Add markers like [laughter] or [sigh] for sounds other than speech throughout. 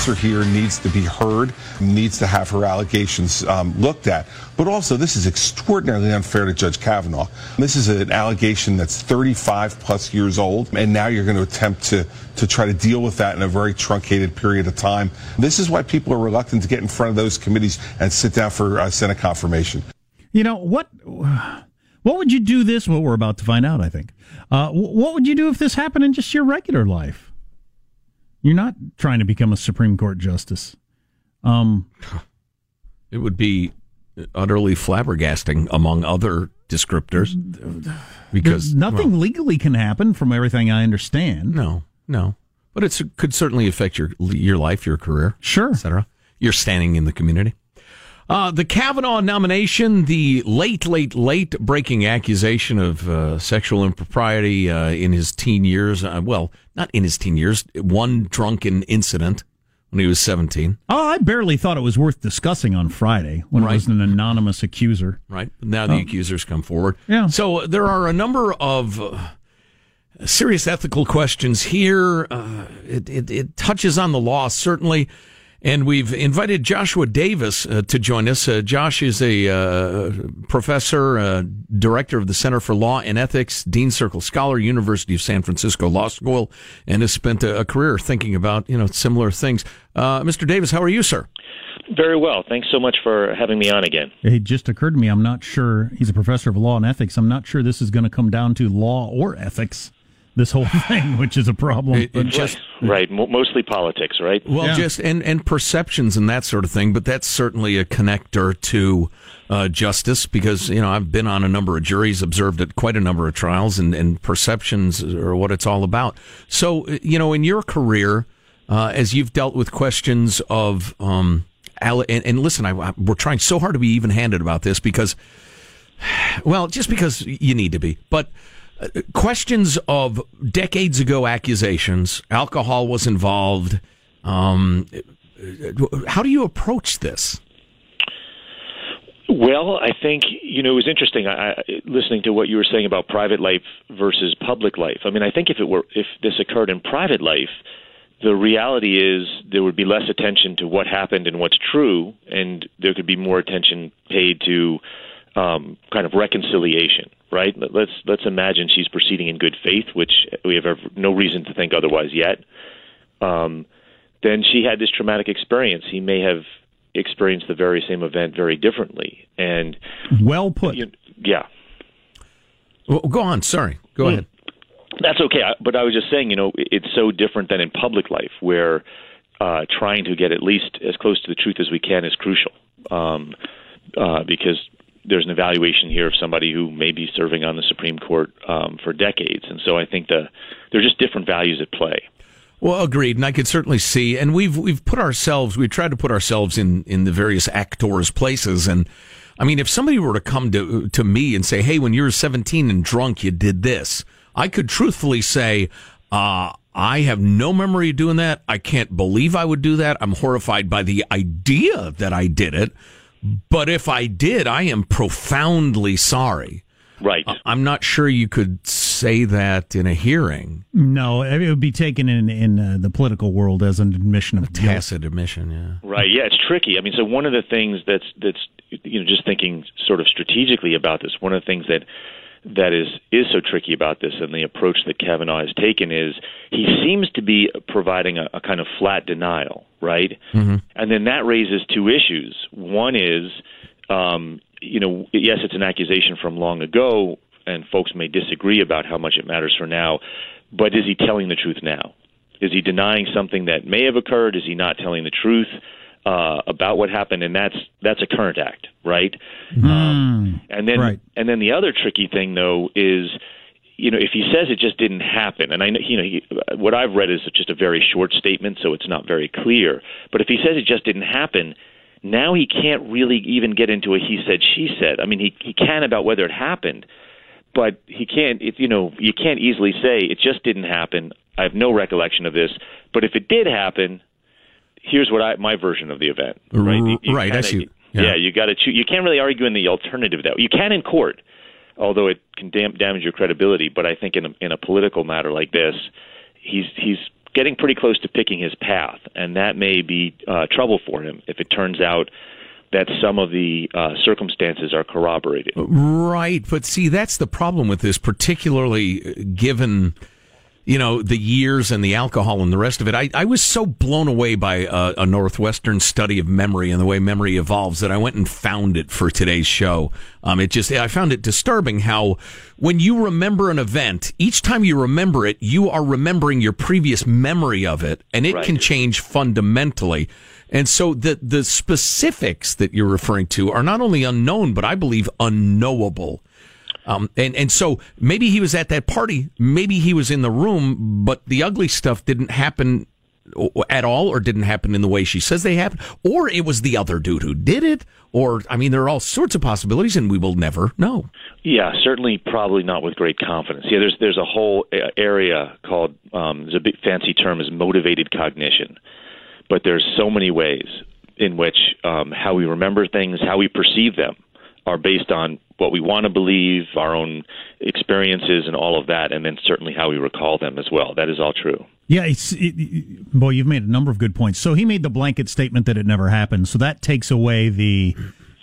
Professor here needs to be heard, needs to have her allegations um, looked at. But also, this is extraordinarily unfair to Judge Kavanaugh. This is an allegation that's 35 plus years old, and now you're going to attempt to, to try to deal with that in a very truncated period of time. This is why people are reluctant to get in front of those committees and sit down for uh, Senate confirmation. You know, what. What would you do this? Well, we're about to find out, I think. Uh, what would you do if this happened in just your regular life? You're not trying to become a Supreme Court justice. Um, it would be utterly flabbergasting among other descriptors because nothing well, legally can happen from everything I understand. No, no, but it could certainly affect your your life, your career, sure, etc. You're standing in the community. Uh, the Kavanaugh nomination, the late, late, late breaking accusation of uh, sexual impropriety uh, in his teen years. Uh, well, not in his teen years, one drunken incident when he was 17. Oh, I barely thought it was worth discussing on Friday when right. it was an anonymous accuser. Right. Now the oh. accusers come forward. Yeah. So there are a number of uh, serious ethical questions here. Uh, it, it, it touches on the law, certainly. And we've invited Joshua Davis uh, to join us. Uh, Josh is a uh, professor, uh, director of the Center for Law and Ethics, Dean Circle Scholar, University of San Francisco Law School, and has spent a, a career thinking about you know similar things. Uh, Mr. Davis, how are you, sir? Very well. Thanks so much for having me on again. It just occurred to me I'm not sure he's a professor of law and ethics. I'm not sure this is going to come down to law or ethics this whole [laughs] thing, which is a problem. It, it just right, mostly politics, right? Well, yeah. just and and perceptions and that sort of thing. But that's certainly a connector to uh, justice because you know I've been on a number of juries, observed at quite a number of trials, and, and perceptions are what it's all about. So you know, in your career, uh, as you've dealt with questions of um, and, and listen, I, I, we're trying so hard to be even handed about this because, [sighs] well, just because you need to be, but questions of decades ago accusations, alcohol was involved. Um, how do you approach this? Well, I think you know it was interesting. I, listening to what you were saying about private life versus public life. I mean, I think if it were if this occurred in private life, the reality is there would be less attention to what happened and what's true, and there could be more attention paid to um, kind of reconciliation. Right? Let's let's imagine she's proceeding in good faith, which we have no reason to think otherwise yet. Um, then she had this traumatic experience. He may have experienced the very same event very differently. And well put. You, yeah. Well, go on. Sorry. Go mm. ahead. That's okay. But I was just saying, you know, it's so different than in public life where uh, trying to get at least as close to the truth as we can is crucial. Um, uh, because there's an evaluation here of somebody who may be serving on the Supreme Court um, for decades, and so I think the there are just different values at play. Well, agreed, and I could certainly see, and we've we've put ourselves, we've tried to put ourselves in in the various actors' places, and I mean, if somebody were to come to to me and say, "Hey, when you were 17 and drunk, you did this," I could truthfully say, uh, I have no memory of doing that. I can't believe I would do that. I'm horrified by the idea that I did it. But if I did, I am profoundly sorry. Right. I'm not sure you could say that in a hearing. No, it would be taken in in uh, the political world as an admission of a tacit admission. Yeah. Right. Yeah, it's tricky. I mean, so one of the things that's that's you know just thinking sort of strategically about this. One of the things that that is is so tricky about this and the approach that Kavanaugh has taken is he seems to be providing a, a kind of flat denial, right? Mm-hmm. And then that raises two issues. One is um, you know, yes, it's an accusation from long ago, and folks may disagree about how much it matters for now, but is he telling the truth now? Is he denying something that may have occurred? Is he not telling the truth uh, about what happened? And that's that's a current act, right? Mm, um, and then right. and then the other tricky thing though is you know, if he says it just didn't happen, and I know, you know, he, what I've read is just a very short statement, so it's not very clear. But if he says it just didn't happen, now he can't really even get into a he said she said. I mean, he he can about whether it happened, but he can't. It, you know, you can't easily say it just didn't happen. I have no recollection of this, but if it did happen, here's what I my version of the event. Right, you, you right. Kinda, you, yeah. yeah, you got to choose. You can't really argue in the alternative that you can in court, although it can dam- damage your credibility. But I think in a, in a political matter like this, he's he's getting pretty close to picking his path, and that may be uh, trouble for him if it turns out that some of the uh, circumstances are corroborated. Right, but see, that's the problem with this, particularly uh, given you know, the years and the alcohol and the rest of it. I, I was so blown away by a, a, Northwestern study of memory and the way memory evolves that I went and found it for today's show. Um, it just, I found it disturbing how when you remember an event, each time you remember it, you are remembering your previous memory of it and it right. can change fundamentally. And so the, the specifics that you're referring to are not only unknown, but I believe unknowable. Um, and, and so maybe he was at that party, maybe he was in the room, but the ugly stuff didn't happen at all or didn't happen in the way she says they happened, or it was the other dude who did it, or I mean, there are all sorts of possibilities, and we will never know. Yeah, certainly, probably not with great confidence. Yeah, there's there's a whole area called um, there's a big fancy term is motivated cognition, but there's so many ways in which um, how we remember things, how we perceive them, are based on what we want to believe, our own experiences, and all of that, and then certainly how we recall them as well. That is all true. Yeah, it's, it, boy, you've made a number of good points. So he made the blanket statement that it never happened. So that takes away the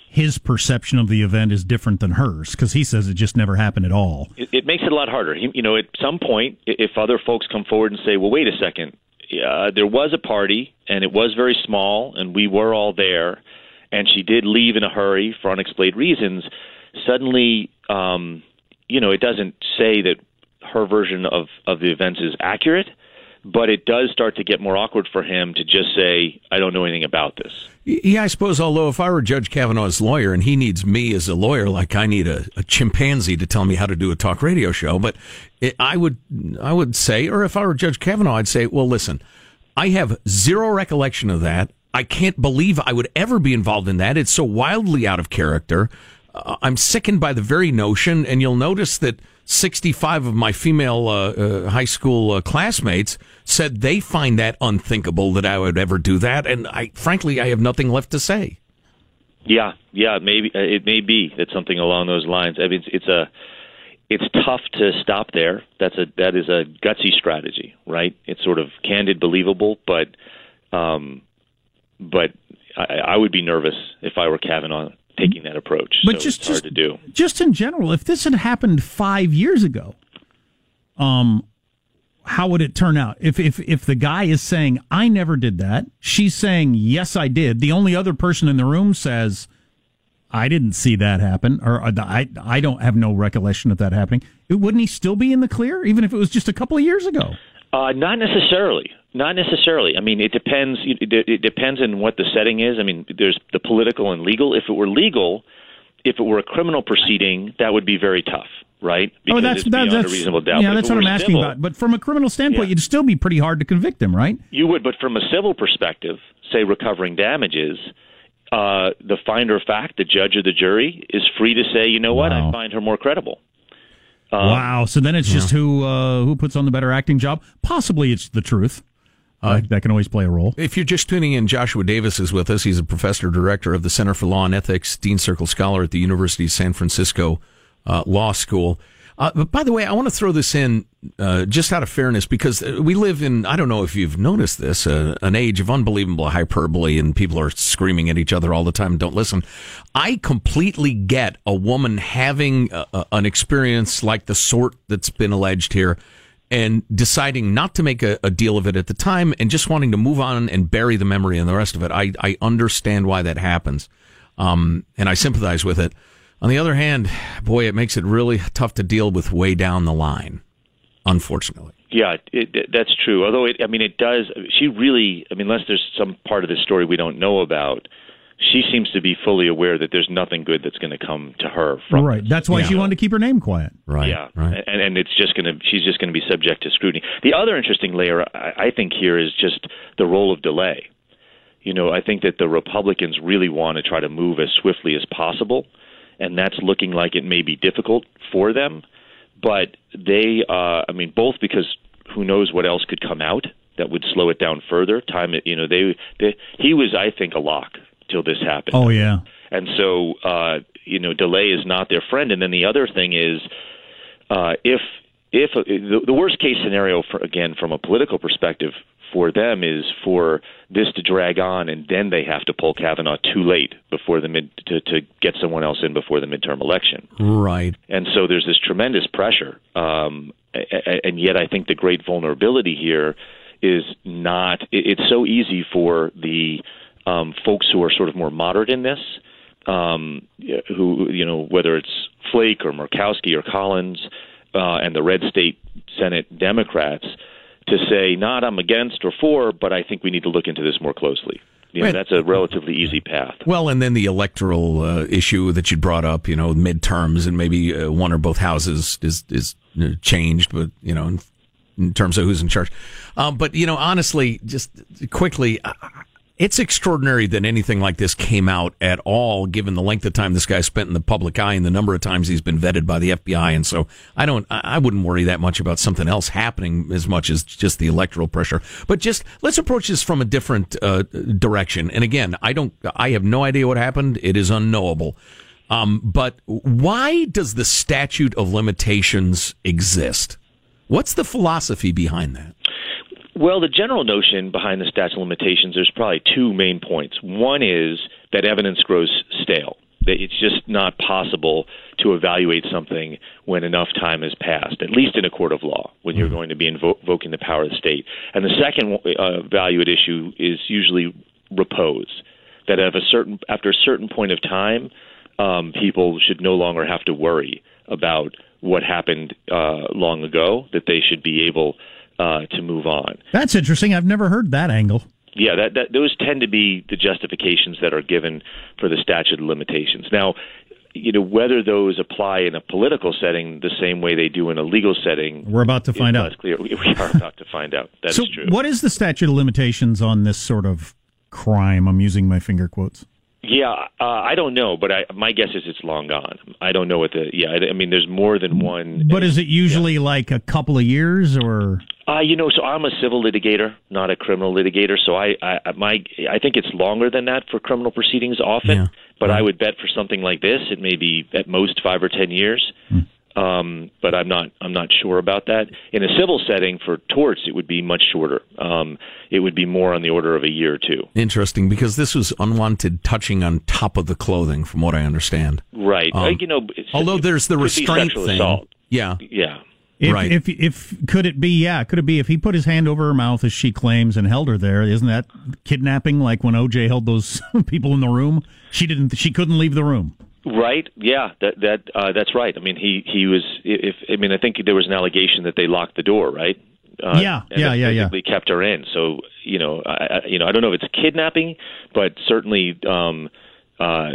his perception of the event is different than hers because he says it just never happened at all. It, it makes it a lot harder. He, you know, at some point, if other folks come forward and say, "Well, wait a second, uh, there was a party and it was very small and we were all there." and she did leave in a hurry for unexplained reasons, suddenly, um, you know, it doesn't say that her version of, of the events is accurate, but it does start to get more awkward for him to just say, I don't know anything about this. Yeah, I suppose, although if I were Judge Kavanaugh's lawyer and he needs me as a lawyer, like I need a, a chimpanzee to tell me how to do a talk radio show, but it, I would, I would say, or if I were Judge Kavanaugh, I'd say, well, listen, I have zero recollection of that. I can't believe I would ever be involved in that. It's so wildly out of character. I'm sickened by the very notion, and you'll notice that 65 of my female uh, uh, high school uh, classmates said they find that unthinkable that I would ever do that, and I frankly I have nothing left to say. Yeah, yeah, maybe uh, it may be that something along those lines. I mean, it's, it's a it's tough to stop there. That's a that is a gutsy strategy, right? It's sort of candid, believable, but um, but I, I would be nervous if I were Kavanaugh taking that approach. But so just it's hard just, to do. Just in general, if this had happened five years ago, um, how would it turn out? If if if the guy is saying I never did that, she's saying yes I did. The only other person in the room says I didn't see that happen, or uh, I I don't have no recollection of that happening. Wouldn't he still be in the clear, even if it was just a couple of years ago? Uh, not necessarily. Not necessarily. I mean, it depends. It, depends on what the setting is. I mean, there's the political and legal. If it were legal, if it were a criminal proceeding, that would be very tough, right? Because oh, that's it's that, that's a reasonable doubt. yeah, that's what I'm were asking about. But from a criminal standpoint, Yeah. it'd still be pretty hard to convict him, right? You would, but from a civil perspective, say recovering damages, uh, the finder of fact, the judge or the jury, is free to say, you know what, Wow. I find her more credible. Um, wow. So then it's just who uh, who puts on the better acting job. Possibly it's the truth. Uh, that can always play a role. If you're just tuning in, Joshua Davis is with us. He's a professor director of the Center for Law and Ethics, Dean Circle Scholar at the University of San Francisco uh, Law School. Uh, but by the way, I want to throw this in uh, just out of fairness because uh, we live in, I don't know if you've noticed this, uh, an age of unbelievable hyperbole and people are screaming at each other all the time don't listen. I completely get a woman having a, a, an experience like the sort that's been alleged here and deciding not to make a, a deal of it at the time and just wanting to move on and bury the memory and the rest of it. I, I understand why that happens. Um, and I sympathize with it. On the other hand, boy, it makes it really tough to deal with way down the line, unfortunately. Yeah, it, it, that's true. Although, it, I mean, it does. She really, I mean, unless there's some part of this story we don't know about, she seems to be fully aware that there's nothing good that's going to come to her from right. this. That's why Yeah. she wanted to keep her name quiet. Right. yeah, Right. and and it's just going to she's just going to be subject to scrutiny. The other interesting layer I, I think here is just the role of delay. You know, I think that the Republicans really want to try to move as swiftly as possible, and that's looking like it may be difficult for them. But they, uh, I mean, both because who knows what else could come out that would slow it down further. Time, you know, they, they he was, I think, a lock till this happened. Oh yeah. And so, uh, you know, delay is not their friend. And then the other thing is, uh, if if the, the worst case scenario, for again from a political perspective, for them is for this to drag on, and then they have to pull Kavanaugh too late before the mid to, to get someone else in before the midterm election. Right. And so there's this tremendous pressure. Um, and yet, I think the great vulnerability here is not. It's so easy for the um, folks who are sort of more moderate in this, um, who you know whether it's Flake or Murkowski or Collins, uh, and the red state Senate Democrats, to say not I'm against or for, but I think we need to look into this more closely. You know, Right. that's a relatively easy path. Well, and then the electoral uh, issue that you brought up, you know, midterms and maybe uh, one or both houses is is uh, changed, but you know, in, in terms of who's in charge. Um, but you know, honestly, just quickly, uh, it's extraordinary that anything like this came out at all, given the length of time this guy spent in the public eye and the number of times he's been vetted by the FBI. And so, I don't, I wouldn't worry that much about something else happening as much as just the electoral pressure. But just let's approach this from a different uh, direction. And again, I don't, I have no idea what happened. It is unknowable. Um, but why does the statute of limitations exist? What's the philosophy behind that? Well, the general notion behind the statute of limitations, there's probably two main points. One is that evidence grows stale. That it's just not possible to evaluate something when enough time has passed, at least in a court of law, when you're going to be invo- invoking the power of the state. And the second uh, at issue is usually repose. That at a certain after a certain point of time, um, people should no longer have to worry about what happened uh, long ago. That they should be able uh, to move on. That's interesting. I've never heard that angle. Yeah, that, that those tend to be the justifications that are given for the statute of limitations. Now, you know whether those apply in a political setting the same way they do in a legal setting. We're about to find out. Clear. We we are about to find out. That's so, true. what is the statute of limitations on this sort of crime? I'm using my finger quotes. Yeah, uh, I don't know, but I, my guess is it's long gone. I don't know what the yeah. I, I mean, there's more than one. But is it usually yeah. like a couple of years or? Uh, you know, so I'm a civil litigator, not a criminal litigator. So I, I my I think it's longer than that for criminal proceedings often. Yeah. But right. I would bet for something like this, it may be at most five or ten years. Hmm. Um, but I'm not I'm not sure about that. In a civil setting for torts, it would be much shorter. Um, it would be more on the order of a year or two. Interesting, because this was unwanted touching on top of the clothing, from what I understand. Right. Um, you know, although there's the restraint thing. Assault. Yeah. Yeah. If, right. If if could it be? Yeah, could it be? If he put his hand over her mouth as she claims and held her there, isn't that kidnapping? Like when OJ held those [laughs] people in the room, she didn't. She couldn't leave the room. Right. Yeah. That that uh, that's right. I mean, he he was. If I mean, I think there was an allegation that they locked the door. Right. Uh, yeah. Yeah. Yeah. Yeah. They kept her in. So you know, I, I, you know, I don't know if it's kidnapping, but certainly. Um, uh,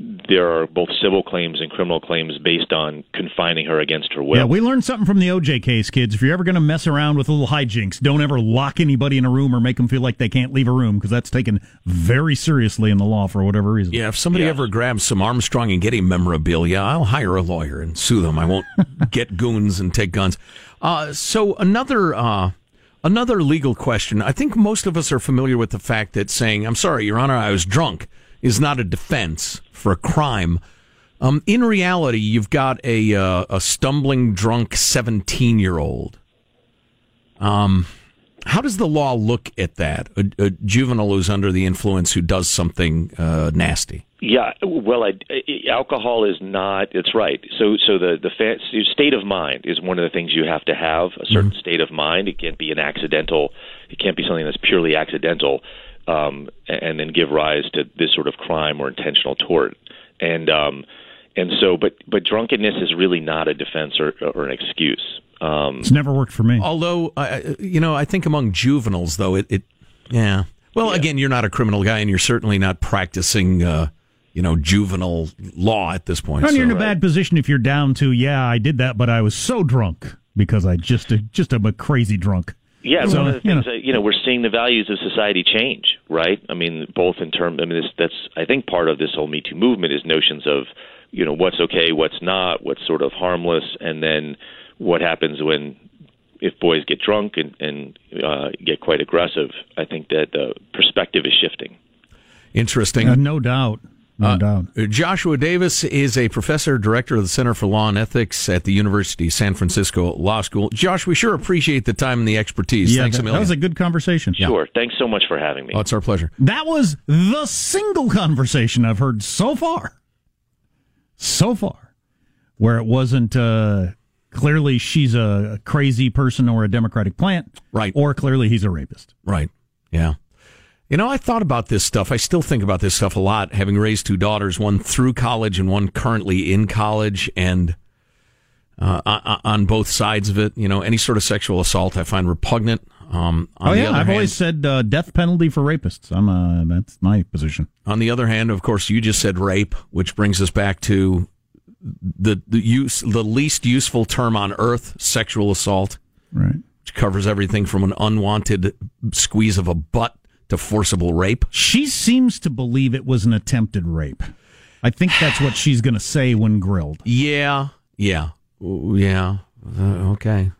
there are both civil claims and criminal claims based on confining her against her will. Yeah, we learned something from the OJ case, kids. If you're ever going to mess around with little hijinks, don't ever lock anybody in a room or make them feel like they can't leave a room because that's taken very seriously in the law for whatever reason. Yeah, if somebody yeah. ever grabs some Armstrong and Getty memorabilia, I'll hire a lawyer and sue them. I won't [laughs] get goons and take guns. Uh, so another. Uh, another legal question. I think most of us are familiar with the fact that saying, I'm sorry, Your Honor, I was drunk is not a defense for a crime. Um, in reality, you've got a uh, a stumbling drunk seventeen year old. Um, how does the law look at that? A, a, juvenile who's under the influence who does something uh, nasty. Yeah, well, I, alcohol is not. It's right. So, so the the fa- state of mind is one of the things you have to have. A certain mm-hmm. state of mind. It can't be an accidental. It can't be something that's purely accidental um, and then give rise to this sort of crime or intentional tort. And um, and so, but but drunkenness is really not a defense or, or an excuse. Um, it's never worked for me. Although, uh, you know, I think among juveniles, though, it, it yeah. Well, yeah. again, you're not a criminal guy, and you're certainly not practicing. Uh, you know, juvenile law at this point. Well, so, you're in a right. bad position if you're down to, yeah, I did that, but I was so drunk because I just just am a crazy drunk. Yeah, so, one of the things you know, that, you know we're seeing the values of society change, right? I mean, both in terms. I mean, this, that's I think part of this whole Me Too movement is notions of you know what's okay, what's not, what's sort of harmless, and then what happens when if boys get drunk and, and uh, get quite aggressive. I think that the perspective is shifting. Interesting, uh, no doubt. No uh, doubt. Joshua Davis is a professor, director of the Center for Law and Ethics at the University of San Francisco Law School. Josh, we sure appreciate the time and the expertise. Yeah, Thanks that, a million. That was a good conversation. Sure. Thanks so much for having me. Oh, it's our pleasure. That was the single conversation I've heard so far. So far. Where it wasn't uh, clearly she's a crazy person or a Democratic plant. Right. Or clearly he's a rapist. Right. Yeah. You know, I thought about this stuff. I still think about this stuff a lot, having raised two daughters, one through college and one currently in college, and uh, on both sides of it. You know, any sort of sexual assault I find repugnant. Um, oh yeah, I've hand, always said uh, death penalty for rapists. I'm uh, that's my position. On the other hand, of course, you just said rape, which brings us back to the the use the least useful term on earth, sexual assault. Right. Which covers everything from an unwanted squeeze of a butt to forcible rape. She seems to believe it was an attempted rape. I think that's what she's going to say when grilled. Yeah, yeah, yeah. Uh, okay.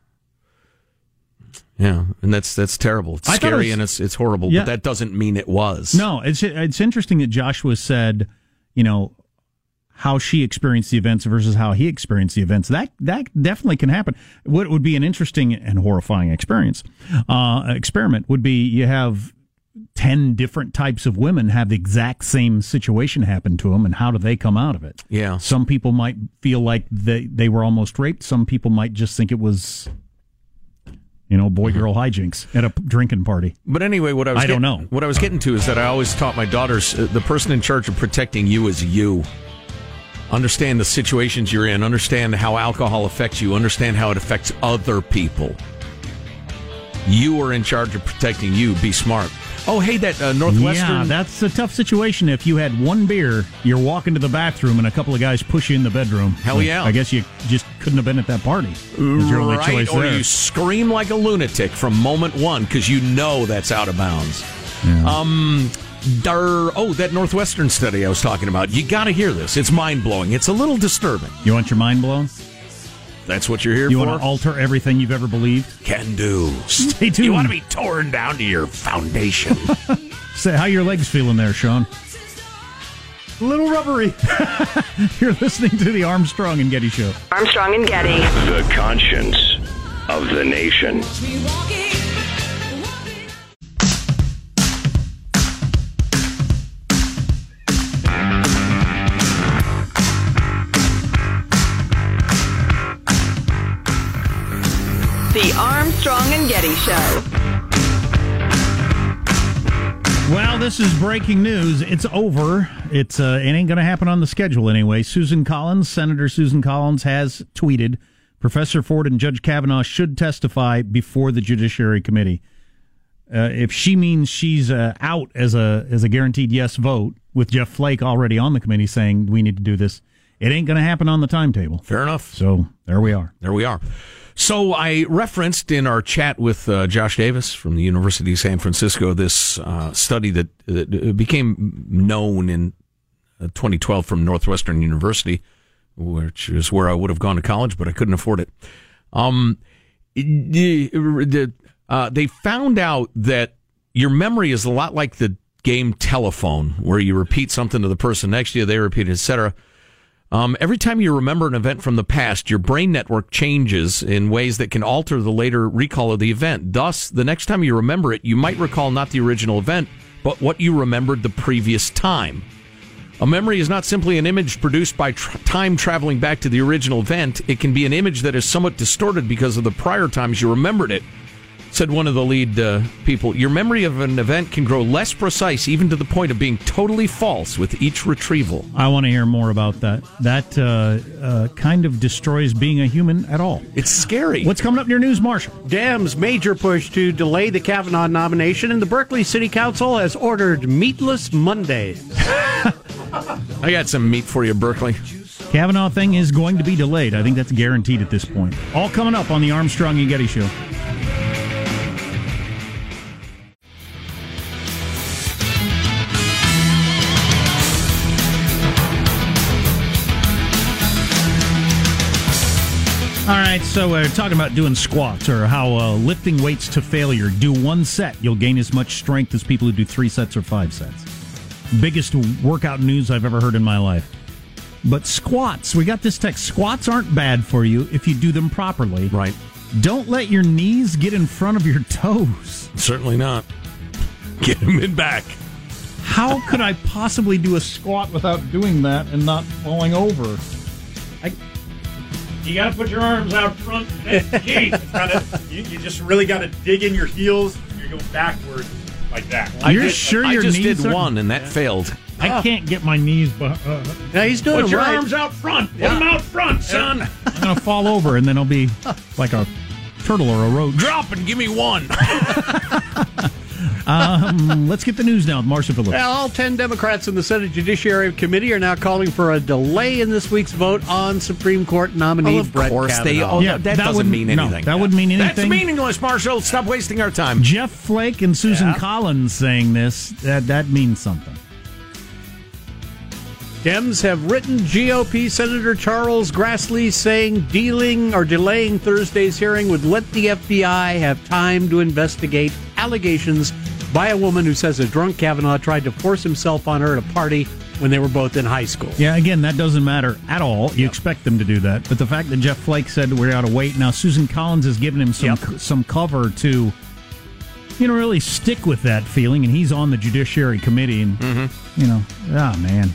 Yeah, and that's that's terrible. It's scary it was, and it's it's horrible, yeah. but that doesn't mean it was. No, it's it's interesting that Joshua said, you know, how she experienced the events versus how he experienced the events. That that definitely can happen. What would be an interesting and horrifying experience uh, experiment would be you have 10 different types of women have the exact same situation happen to them and how do they come out of it? Yeah. Some people might feel like they, they were almost raped. Some people might just think it was you know boy girl hijinks at a drinking party. But anyway what i was i getting, don't know. what i was getting to is that i always taught my daughters uh, the person in charge of protecting you is you. Understand the situations you're in. Understand how alcohol affects you. Understand how it affects other people. You are in charge of protecting you. Be smart Oh, hey, that uh, Northwestern. Yeah, that's a tough situation. If you had one beer, you're walking to the bathroom, and a couple of guys push you in the bedroom. Hell yeah! I guess you just couldn't have been at that party. your only right, choice or there. you scream like a lunatic from moment one because you know that's out of bounds. Yeah. Um, Dar- oh, that Northwestern study I was talking about. You got to hear this. It's mind blowing. It's a little disturbing. You want your mind blown? That's what you're here You for. You want to alter everything you've ever believed? Can do. Stay tuned. You want to be torn down to your foundation. [laughs] Say, how your legs feeling there, Sean? A little rubbery. [laughs] You're listening to the Armstrong and Getty Show. Armstrong and Getty. The conscience of the nation. Getty Show. Well, this is breaking news. It's over. It's uh, it ain't going to happen on the schedule anyway. Susan Collins, Senator Susan Collins, has tweeted: Professor Ford and Judge Kavanaugh should testify before the Judiciary Committee. Uh, if she means she's uh, out as a as a guaranteed yes vote, with Jeff Flake already on the committee saying we need to do this, it ain't going to happen on the timetable. Fair enough. So there we are. There we are. So I referenced in our chat with uh, Josh Davis from the University of San Francisco this uh, study that, that became known in uh, 2012 from Northwestern University, which is where I would have gone to college, but I couldn't afford it. Um, uh, they found out that your memory is a lot like the game telephone, where you repeat something to the person next to you, they repeat it, etc. Um, every time you remember an event from the past, your brain network changes in ways that can alter the later recall of the event. Thus, the next time you remember it, you might recall not the original event, but what you remembered the previous time. A memory is not simply an image produced by time traveling back to the original event. It can be an image that is somewhat distorted because of the prior times you remembered it. Said one of the lead uh, people, your memory of an event can grow less precise, even to the point of being totally false with each retrieval. I want to hear more about that. That uh, uh, kind of destroys being a human at all. It's scary. What's coming up in your news, Marshall? Dems major push to delay the Kavanaugh nomination, and the Berkeley City Council has ordered meatless Mondays. [laughs] I got some meat for you, Berkeley. Kavanaugh thing is going to be delayed. I think that's guaranteed at this point. All coming up on the Armstrong and Getty Show. All right, so we're talking about doing squats or how uh, lifting weights to failure. Do one set, you'll gain as much strength as people who do three sets or five sets. Biggest workout news I've ever heard in my life. But squats, we got this text. Squats aren't bad for you if you do them properly. Right. Don't let your knees get in front of your [laughs] toes. Certainly not. Get them in back. How could I possibly do a squat without doing that and not falling over? I, You got to put your arms out front. Gee, [laughs] gotta, you, you just really got to dig in your heels. You go backward like that. You're did- sure I your just knees did are- one, and that failed. I can't get my knees. But, uh, Now he's doing Put it your right. arms out front. Put them out front, son. I'm gonna fall over, and then I'll be like a turtle or a roach. Drop and give me one. [laughs] [laughs] Um, let's get the news now with Marshall Phillips. Well, all 10 Democrats in the Senate Judiciary Committee are now calling for a delay in this week's vote on Supreme Court nominee Well, of Brett course they. Kavanaugh. Oh, Yeah, that, that doesn't wouldn't- mean no, anything. that wouldn't mean That's anything. meaningless, Marshall. Stop wasting our time. Jeff Flake and Susan Yeah. Collins saying this that that means something. Dems have written GOP Senator Charles Grassley saying dealing or delaying Thursday's hearing would let the FBI have time to investigate allegations by a woman who says a drunk Kavanaugh tried to force himself on her at a party when they were both in high school. Yeah, again, that doesn't matter at all. You expect them to do that, but the fact that Jeff Flake said we ought to wait now, Susan Collins has given him some Yep. some cover to, you know, really stick with that feeling, and he's on the Judiciary Committee, and Mm-hmm. you know, ah man.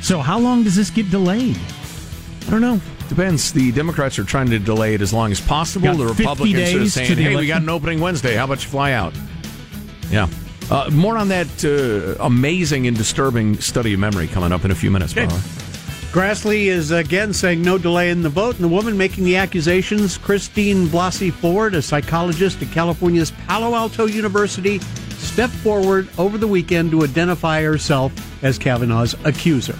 So how long does this get delayed? I don't know. Depends. The Democrats are trying to delay it as long as possible. The Republicans are saying, "Hey, we got an opening Wednesday. How about you fly out?" Yeah. Uh, more on that uh, amazing and disturbing study of memory coming up in a few minutes. By the way. Grassley is again saying no delay in the vote, and the woman making the accusations, Christine Blasey Ford, a psychologist at California's Palo Alto University, stepped forward over the weekend to identify herself as Kavanaugh's accuser.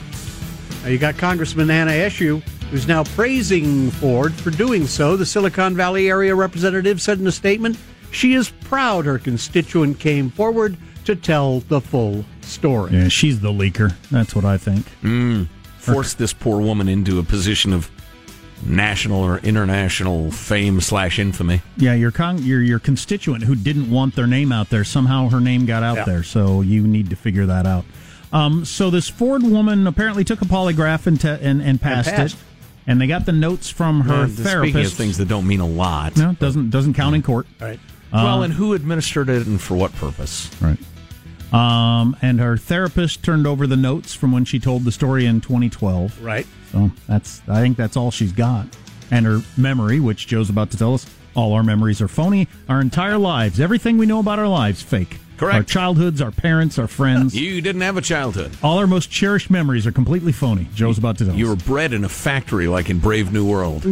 Now you got Congressman Anna Eshoo, who's now praising Ford for doing so. The Silicon Valley area representative said in a statement she is proud her constituent came forward to tell the full story. Yeah, she's the leaker. That's what I think. Mm. Force this poor woman into a position of national or international fame slash infamy. Yeah, your con- your your constituent who didn't want their name out there somehow her name got out Yeah. there. So you need to figure that out. Um, so this Ford woman apparently took a polygraph and te- and, and passed, passed. it, and they got the notes from her therapist. Speaking of things that don't mean a lot. no, doesn't doesn't count in court. Right. well, and who administered it and for what purpose? Right. Um, and her therapist turned over the notes from when she told the story in 2012. Right. So that's I think that's all she's got. And her memory, which Joe's about to tell us, all our memories are phony. Our entire lives, everything we know about our lives, fake. Correct. Our childhoods, our parents, our friends, You didn't have a childhood. all our most cherished memories are completely phony. Joe's about to tell You were bred in a factory like in Brave New World.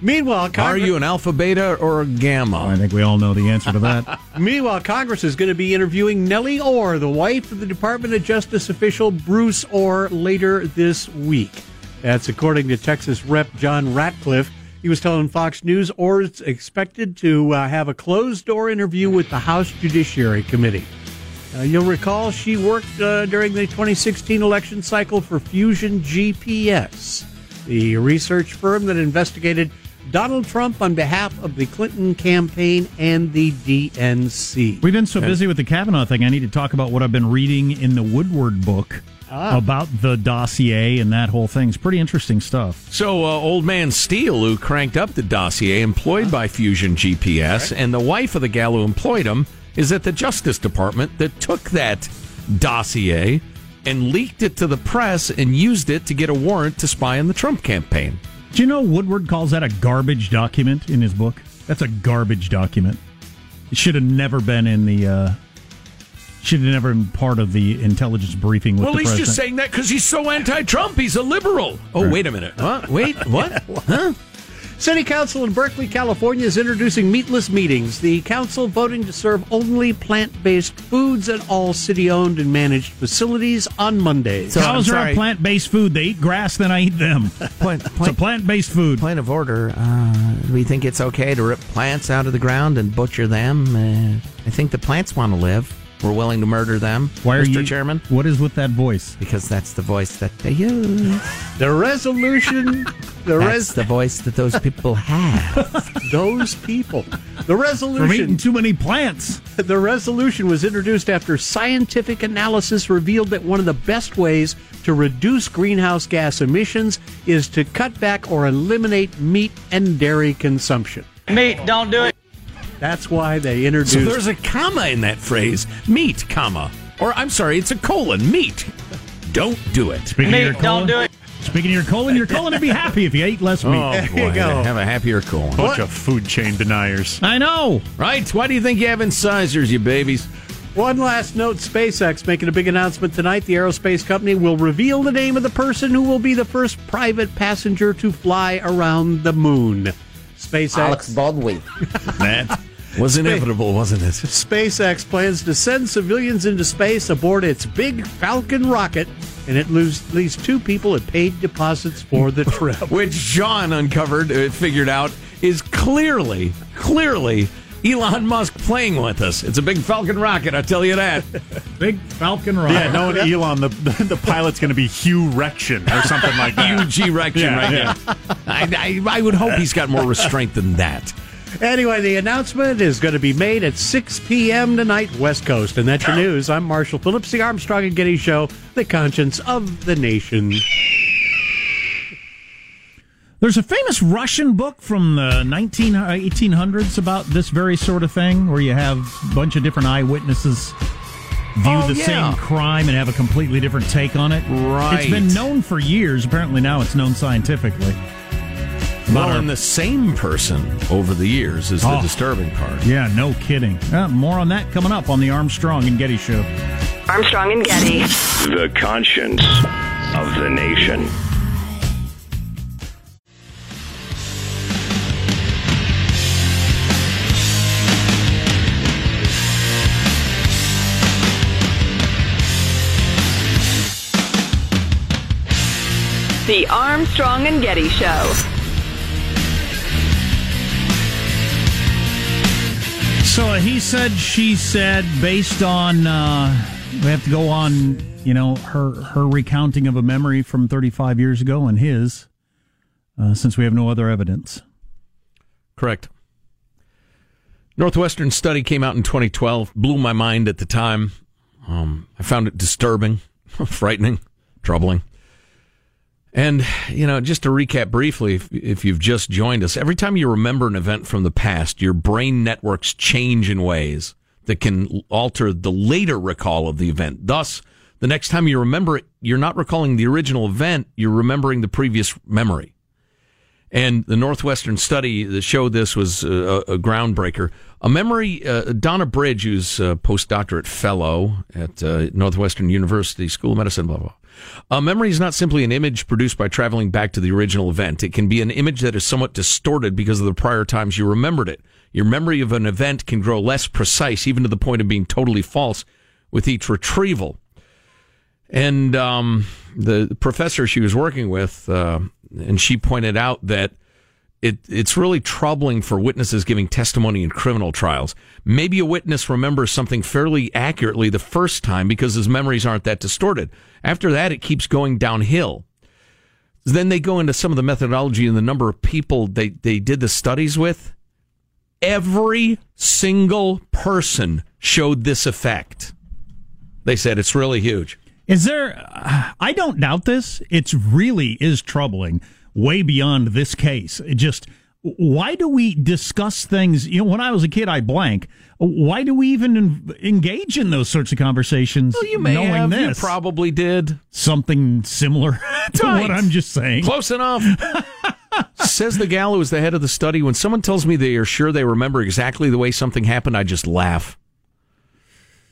Meanwhile, Are you an alpha, beta, or a I gamma? I think we all know the answer to that. [laughs] meanwhile, Congress is going to be interviewing Nellie Ohr, the wife of the Department of Justice official Bruce Ohr, later this week. That's according to Texas Rep. John Ratcliffe. He was telling Fox News Ohr is expected to uh, have a closed door interview with the House Judiciary Committee. Uh, you'll recall she worked uh, during the 2016 election cycle for Fusion GPS, the research firm that investigated Donald Trump on behalf of the Clinton campaign and the DNC. We've been so busy with the Kavanaugh thing. I need to talk about what I've been reading in the Woodward book Ah. about the dossier and that whole thing. It's pretty interesting stuff. So, uh, old man Steele, who cranked up the dossier, employed by Fusion GPS, and the wife of the gal who employed him is at the Justice Department that took that dossier and leaked it to the press and used it to get a warrant to spy on the Trump campaign. Do you know Woodward calls that a garbage document in his book? That's a garbage document. It should have never been in the. Uh, should have never been part of the intelligence briefing with Well, the he's president. just saying that because he's so anti-Trump. He's a liberal. Oh, wait a minute. What? Wait, what? Huh? City Council in Berkeley, California is introducing meatless meetings. The council voting to serve only plant based foods at all city owned and managed facilities on Mondays. So Cows are a plant based food. They eat grass, then I eat them. [laughs] Point, It's a plant based food. Point of order. Uh, we think it's okay to rip plants out of the ground and butcher them. Uh, I think the plants want to live. We're willing to murder them, Why are Mr. you, Chairman, What is with that voice? because that's the voice that they use. [laughs] The resolution, the That's res, the voice that those people have. [laughs] those people. The resolution. From eating resolution, too many plants. [laughs] the resolution was introduced after scientific analysis revealed that one of the best ways to reduce greenhouse gas emissions is to cut back or eliminate meat and dairy consumption. Meat, don't do it. That's why they introduced. So there's a comma in that phrase. Meat, comma. Or I'm sorry, it's a colon. Meat. Don't do it. Speaking of your Meat, don't colon, do it. Speaking of your colon, your colon would be happy if you ate less meat. Oh, There you boy, go. Have a happier colon. Bunch of food chain deniers. I know. Right? Why do you think you have incisors, you babies? One last note SpaceX making a big announcement tonight. The aerospace company will reveal the name of the person who will be the first private passenger to fly around the moon. SpaceX. Baldwin. That [laughs] was inevitable, wasn't it? SpaceX plans to send civilians into space aboard its big Falcon rocket, and it lose, at least two people have paid deposits for the trip. [laughs] Which John uncovered, uh, figured out, is clearly, clearly Elon Musk playing with us. It's a big Falcon rocket, I tell you that. [laughs] Big Falcon rocket. Yeah, no, Elon, the, the, [laughs] the pilot's going to be Hugh Rection or something like that. Huge erection Yeah, right yeah. now. I, I, I would hope he's got more restraint than that. Anyway, the announcement is going to be made at 6 p.m. tonight, West Coast. And that's your news. I'm Marshall Phillips, the Armstrong and Getty Show, the conscience of the nation. There's a famous Russian book from the 19, uh, 1800s about this very sort of thing, where you have a bunch of different eyewitnesses view Oh, the yeah. same crime and have a completely different take on it. Right. It's been known for years. Apparently now it's known scientifically. About Well, our- and the same person over the years is the Oh. disturbing part. yeah, no kidding. Uh, more on that coming up on the Armstrong and Getty Show. Armstrong and Getty. The conscience of the nation. The Armstrong and Getty Show. So he said, she said, based on uh, we have to go on, you know, her her recounting of a memory from 35 years ago and his, uh, since we have no other evidence. Correct. Northwestern study came out in 2012, blew my mind at the time. Um, I found it disturbing, [laughs] frightening, troubling. And, you know, just to recap briefly, if, if you've just joined us, every time you remember an event from the past, your brain networks change in ways that can alter the later recall of the event. Thus, the next time you remember it, you're not recalling the original event, you're remembering the previous memory. And the Northwestern study that showed this was a, a groundbreaker. A memory, uh, Donna Bridge, who's a postdoctorate fellow at uh, Northwestern University School of Medicine, blah, blah. A memory is not simply an image produced by traveling back to the original event. It can be an image that is somewhat distorted because of the prior times you remembered it. Your memory of an event can grow less precise, even to the point of being totally false with each retrieval. And um, the professor she was working with, uh, and she pointed out that it, it's really troubling for witnesses giving testimony in criminal trials. Maybe a witness remembers something fairly accurately the first time because his memories aren't that distorted. After that, it keeps going downhill. Then they go into some of the methodology and the number of people they, they did the studies with. Every single person showed this effect. They said it's really huge. Is there? I don't doubt this. It's really is troubling, way beyond this case. It just why do we discuss things? You know, when I was a kid, I blank. Why do we even engage in those sorts of conversations? Well, you may knowing have. this? You probably did something similar [laughs] to Right. what I'm just saying. Close enough. [laughs] Says the gal who was the head of the study. When someone tells me they are sure they remember exactly the way something happened, I just laugh.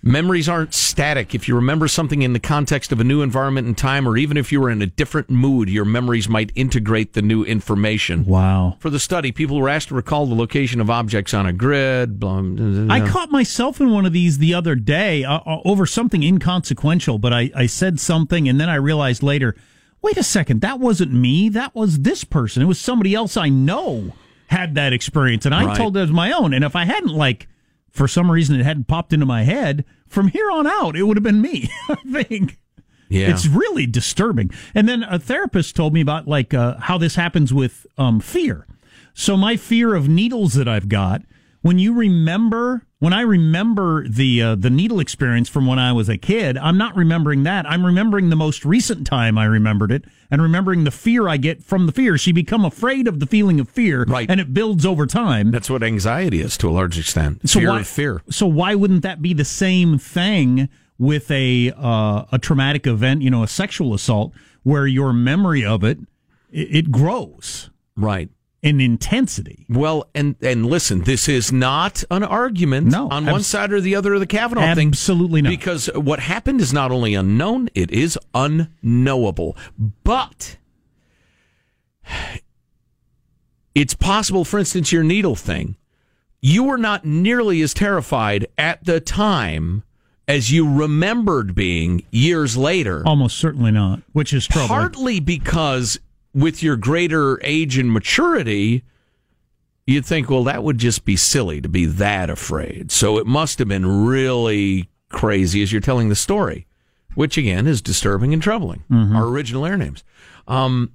Memories aren't static. If you remember something in the context of a new environment and time, or even if you were in a different mood, your memories might integrate the new information. Wow. For the study, people were asked to recall the location of objects on a grid. Blah, blah, blah. I caught myself in one of these the other day uh, uh, over something inconsequential, but I, I said something and then I realized later, wait a second, that wasn't me. That was this person. It was somebody else I know had that experience, and I Right. told it as my own. And if I hadn't, like, for some reason, it hadn't popped into my head, from here on out, it would have been me, [laughs] I think. Yeah. It's really disturbing. And then a therapist told me about like uh, how this happens with um, fear. So my fear of needles that I've got, when you remember, when I remember the uh, the needle experience from when I was a kid, I'm not remembering that. I'm remembering the most recent time I remembered it, and remembering the fear I get from the fear. She become afraid of the feeling of fear, Right. and it builds over time. That's what anxiety is to a large extent. fear why, of fear. So why wouldn't that be the same thing with a uh, a traumatic event? You know, a sexual assault, where your memory of it it, it grows Right. In intensity. Well, and and listen, this is not an argument No, on abs- one side or the other of the Kavanaugh thing. Absolutely not. Because what happened is not only unknown, it is unknowable. But it's possible, for instance, your needle thing, you were not nearly as terrified at the time as you remembered being years later. Almost certainly not, which is troubling. Partly because with your greater age and maturity, you'd think, well, that would just be silly to be that afraid. So it must have been really crazy as you're telling the story, which again is disturbing and troubling. Our original air names. Um,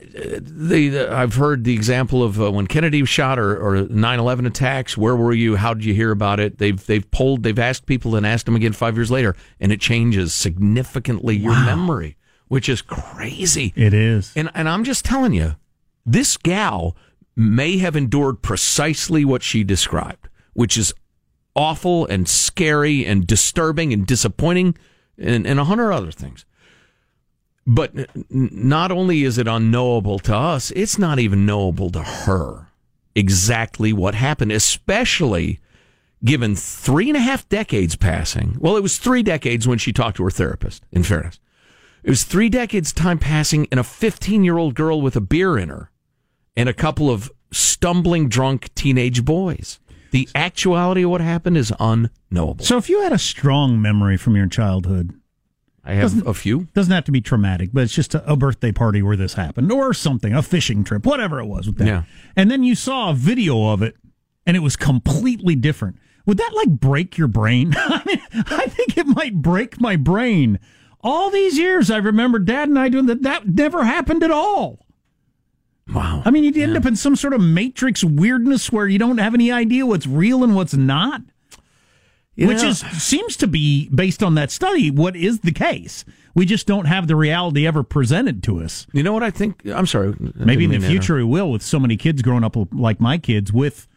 the, the- I've heard the example of uh, when Kennedy was shot or, or 9/11 attacks. Where were you? How did you hear about it? They've they've polled, they've asked people and asked them again five years later, and it changes significantly your memory, which is crazy. It is. And and I'm just telling you, this gal may have endured precisely what she described, which is awful and scary and disturbing and disappointing and, and a hundred other things. But not only is it unknowable to us, it's not even knowable to her exactly what happened, especially given three and a half decades passing. Well, it was three decades when she talked to her therapist, in fairness. It was three decades time passing and a 15 year old girl with a beer in her and a couple of stumbling drunk teenage boys. The actuality of what happened is unknowable. So if you had a strong memory from your childhood, I have Doesn't- a few. doesn't have to be traumatic, but it's just a, a birthday party where this happened or something, a fishing trip, whatever it was with that. Yeah. And then you saw a video of it and it was completely different. Would that like break your brain? [laughs] I mean, I think it might break my brain. All these years, I remember Dad and I doing that. That never happened at all. Wow. I mean, you'd end up in some sort of matrix weirdness where you don't have any idea what's real and what's not. You which know- is seems to be based on that study what is the case. We just don't have the reality ever presented to us. You know what I think? I'm sorry. I Maybe in the future we will with so many kids growing up like my kids with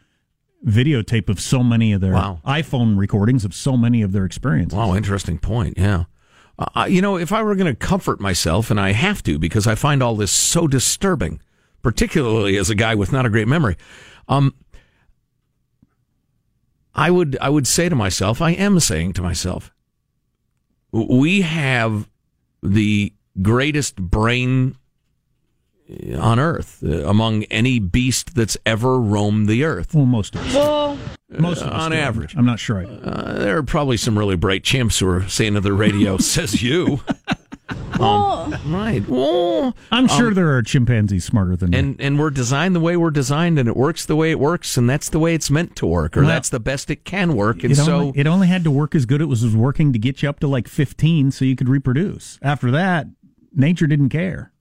videotape of so many of their Wow. iPhone recordings of so many of their experiences. Wow, interesting point. Yeah. Uh, you know, if I were going to comfort myself, and I have to because I find all this so disturbing, particularly as a guy with not a great memory, um, I would I would say to myself, I am saying to myself, we have the greatest brain on earth uh, among any beast that's ever roamed the earth. Well, most of us. Well, Most of us on do. average. I'm not sure. I, Uh, there are probably some really bright chimps who are saying to the radio, [laughs] says you. Um, right. Well, I'm sure um, there are chimpanzees smarter than me. and and we're designed the way we're designed, and it works the way it works, and that's the way it's meant to work, or Well, that's the best it can work. And it, so, only, it only had to work as good as it was was working to get you up to like 15 so you could reproduce. After that, nature didn't care.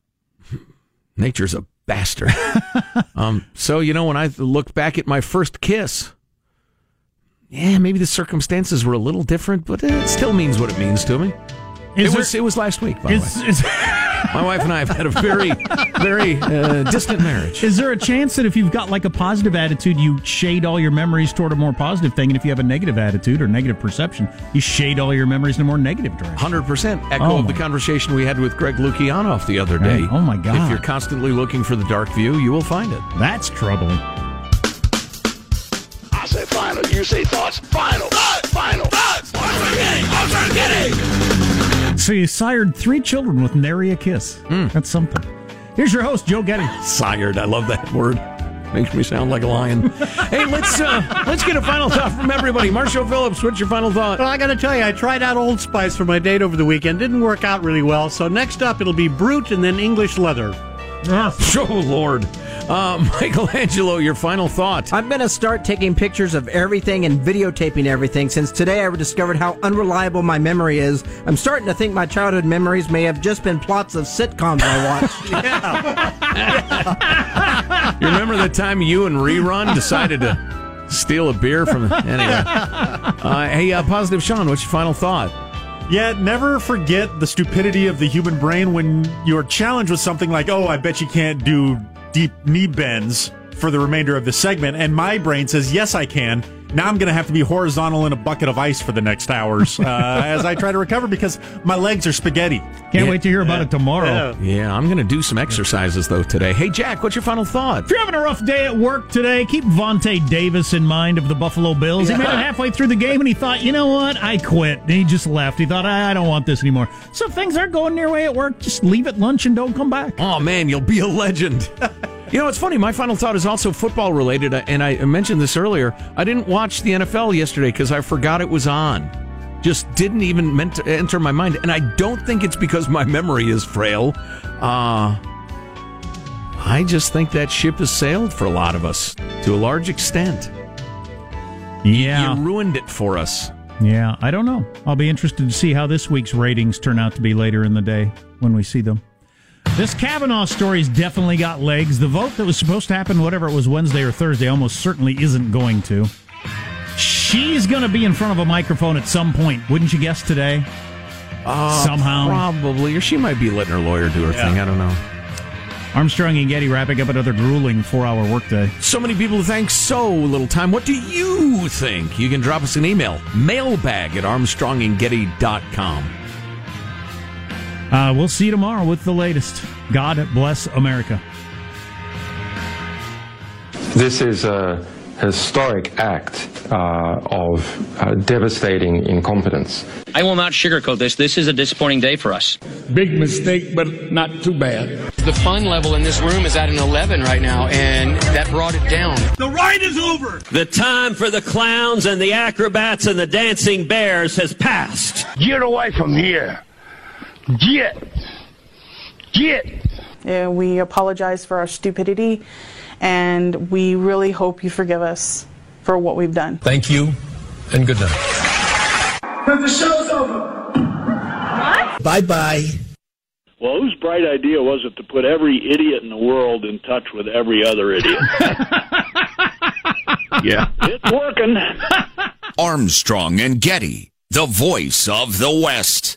Nature's a bastard. [laughs] um, so you know, when I look back at my first kiss, yeah, maybe the circumstances were a little different, but it still means what it means to me. Is it there- was it was last week. By the way, is, [laughs] my wife and I have had a very very uh, distant marriage. is there a chance that if you've got like a positive attitude, you shade all your memories toward a more positive thing? And if you have a negative attitude or negative perception, you shade all your memories in a more negative direction? Hundred percent echo Oh of the conversation we had with Greg Lukianoff the other day. Right. Oh my God. If you're constantly looking for the dark view, you will find it. That's troubling. I say final, you say thoughts. Final, final, thoughts. So you sired three children with nary a kiss. Hmm. That's something. Here's your host, Joe Getty. [laughs] Sired, I love that word. Makes me sound like a lion. [laughs] hey, let's uh, let's get a final thought from everybody. Marshall Phillips, what's your final thought? Well, I got to tell you, I tried out Old Spice for my date over the weekend. Didn't work out really well. So next up, it'll be Brut and then English Leather. [laughs] Oh Lord, uh, [laughs] Michael Angelo, your final thought. I'm going to start taking pictures of everything and videotaping everything since today I discovered how unreliable my memory is. I'm starting to think my childhood memories may have just been plots of sitcoms I watched. [laughs] You remember the time you and Rerun decided to steal a beer from? Anyway, uh, hey, uh, positive Sean, what's your final thought? Yeah, never forget the stupidity of the human brain when you're challenged with something like, oh, I bet you can't do deep knee bends for the remainder of the segment. And my brain says, yes, I can. Now I'm going to have to be horizontal in a bucket of ice for the next hours uh, [laughs] as I try to recover because my legs are spaghetti. Can't wait to hear about it tomorrow. Yeah, I'm going to do some exercises though today. Hey, Jack, what's your final thought? If you're having a rough day at work today, keep Vontae Davis in mind of the Buffalo Bills. He made it halfway through the game and he thought, you know what? I quit. And he just left. He thought, I, I don't want this anymore. So if things aren't going your way at work, just leave at lunch and don't come back. Oh man, you'll be a legend. [laughs] you know, it's funny. My final thought is also football related, and I mentioned this earlier. I didn't watch the NFL yesterday because I forgot it was on. Just didn't even meant to enter my mind, and I don't think it's because my memory is frail. Uh, I just think that ship has sailed for a lot of us to a large extent. Yeah. You ruined it for us. Yeah, I don't know. I'll be interested to see how this week's ratings turn out to be later in the day when we see them. This Kavanaugh story's definitely got legs. The vote that was supposed to happen, whatever it was, Wednesday or Thursday, almost certainly isn't going to. She's going to be in front of a microphone at some point, wouldn't you guess today? Uh, Somehow. Probably. Or she might be letting her lawyer do her Yeah. thing. I don't know. Armstrong and Getty wrapping up another grueling four hour workday. So many people to thank, so little time. What do you think? You can drop us an email, mailbag at armstrongandgetty.com. Uh, we'll see you tomorrow with the latest. God bless America. This is a historic act uh, of uh, devastating incompetence. I will not sugarcoat this. This is a disappointing day for us. Big mistake, but not too bad. The fun level in this room is at an 11 right now, and that brought it down. The ride is over. The time for the clowns and the acrobats and the dancing bears has passed. Get away from here. Get. Get. We apologize for our stupidity, and we really hope you forgive us for what we've done. Thank you and good night. Because the show's over. What? Bye bye. Well, whose bright idea was it to put every idiot in the world in touch with every other idiot? [laughs] Yeah. it's working. [laughs] Armstrong and Getty, the voice of the West.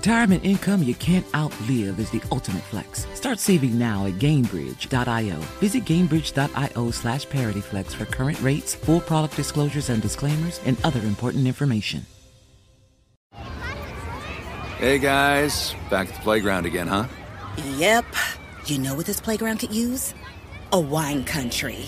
Retirement income you can't outlive is the ultimate flex. Start saving now at Gainbridge.io. Visit Gainbridge.io slash ParityFlex for current rates, full product disclosures and disclaimers, and other important information. Hey guys, back at the playground again, huh? Yep. You know what this playground could use? A wine country.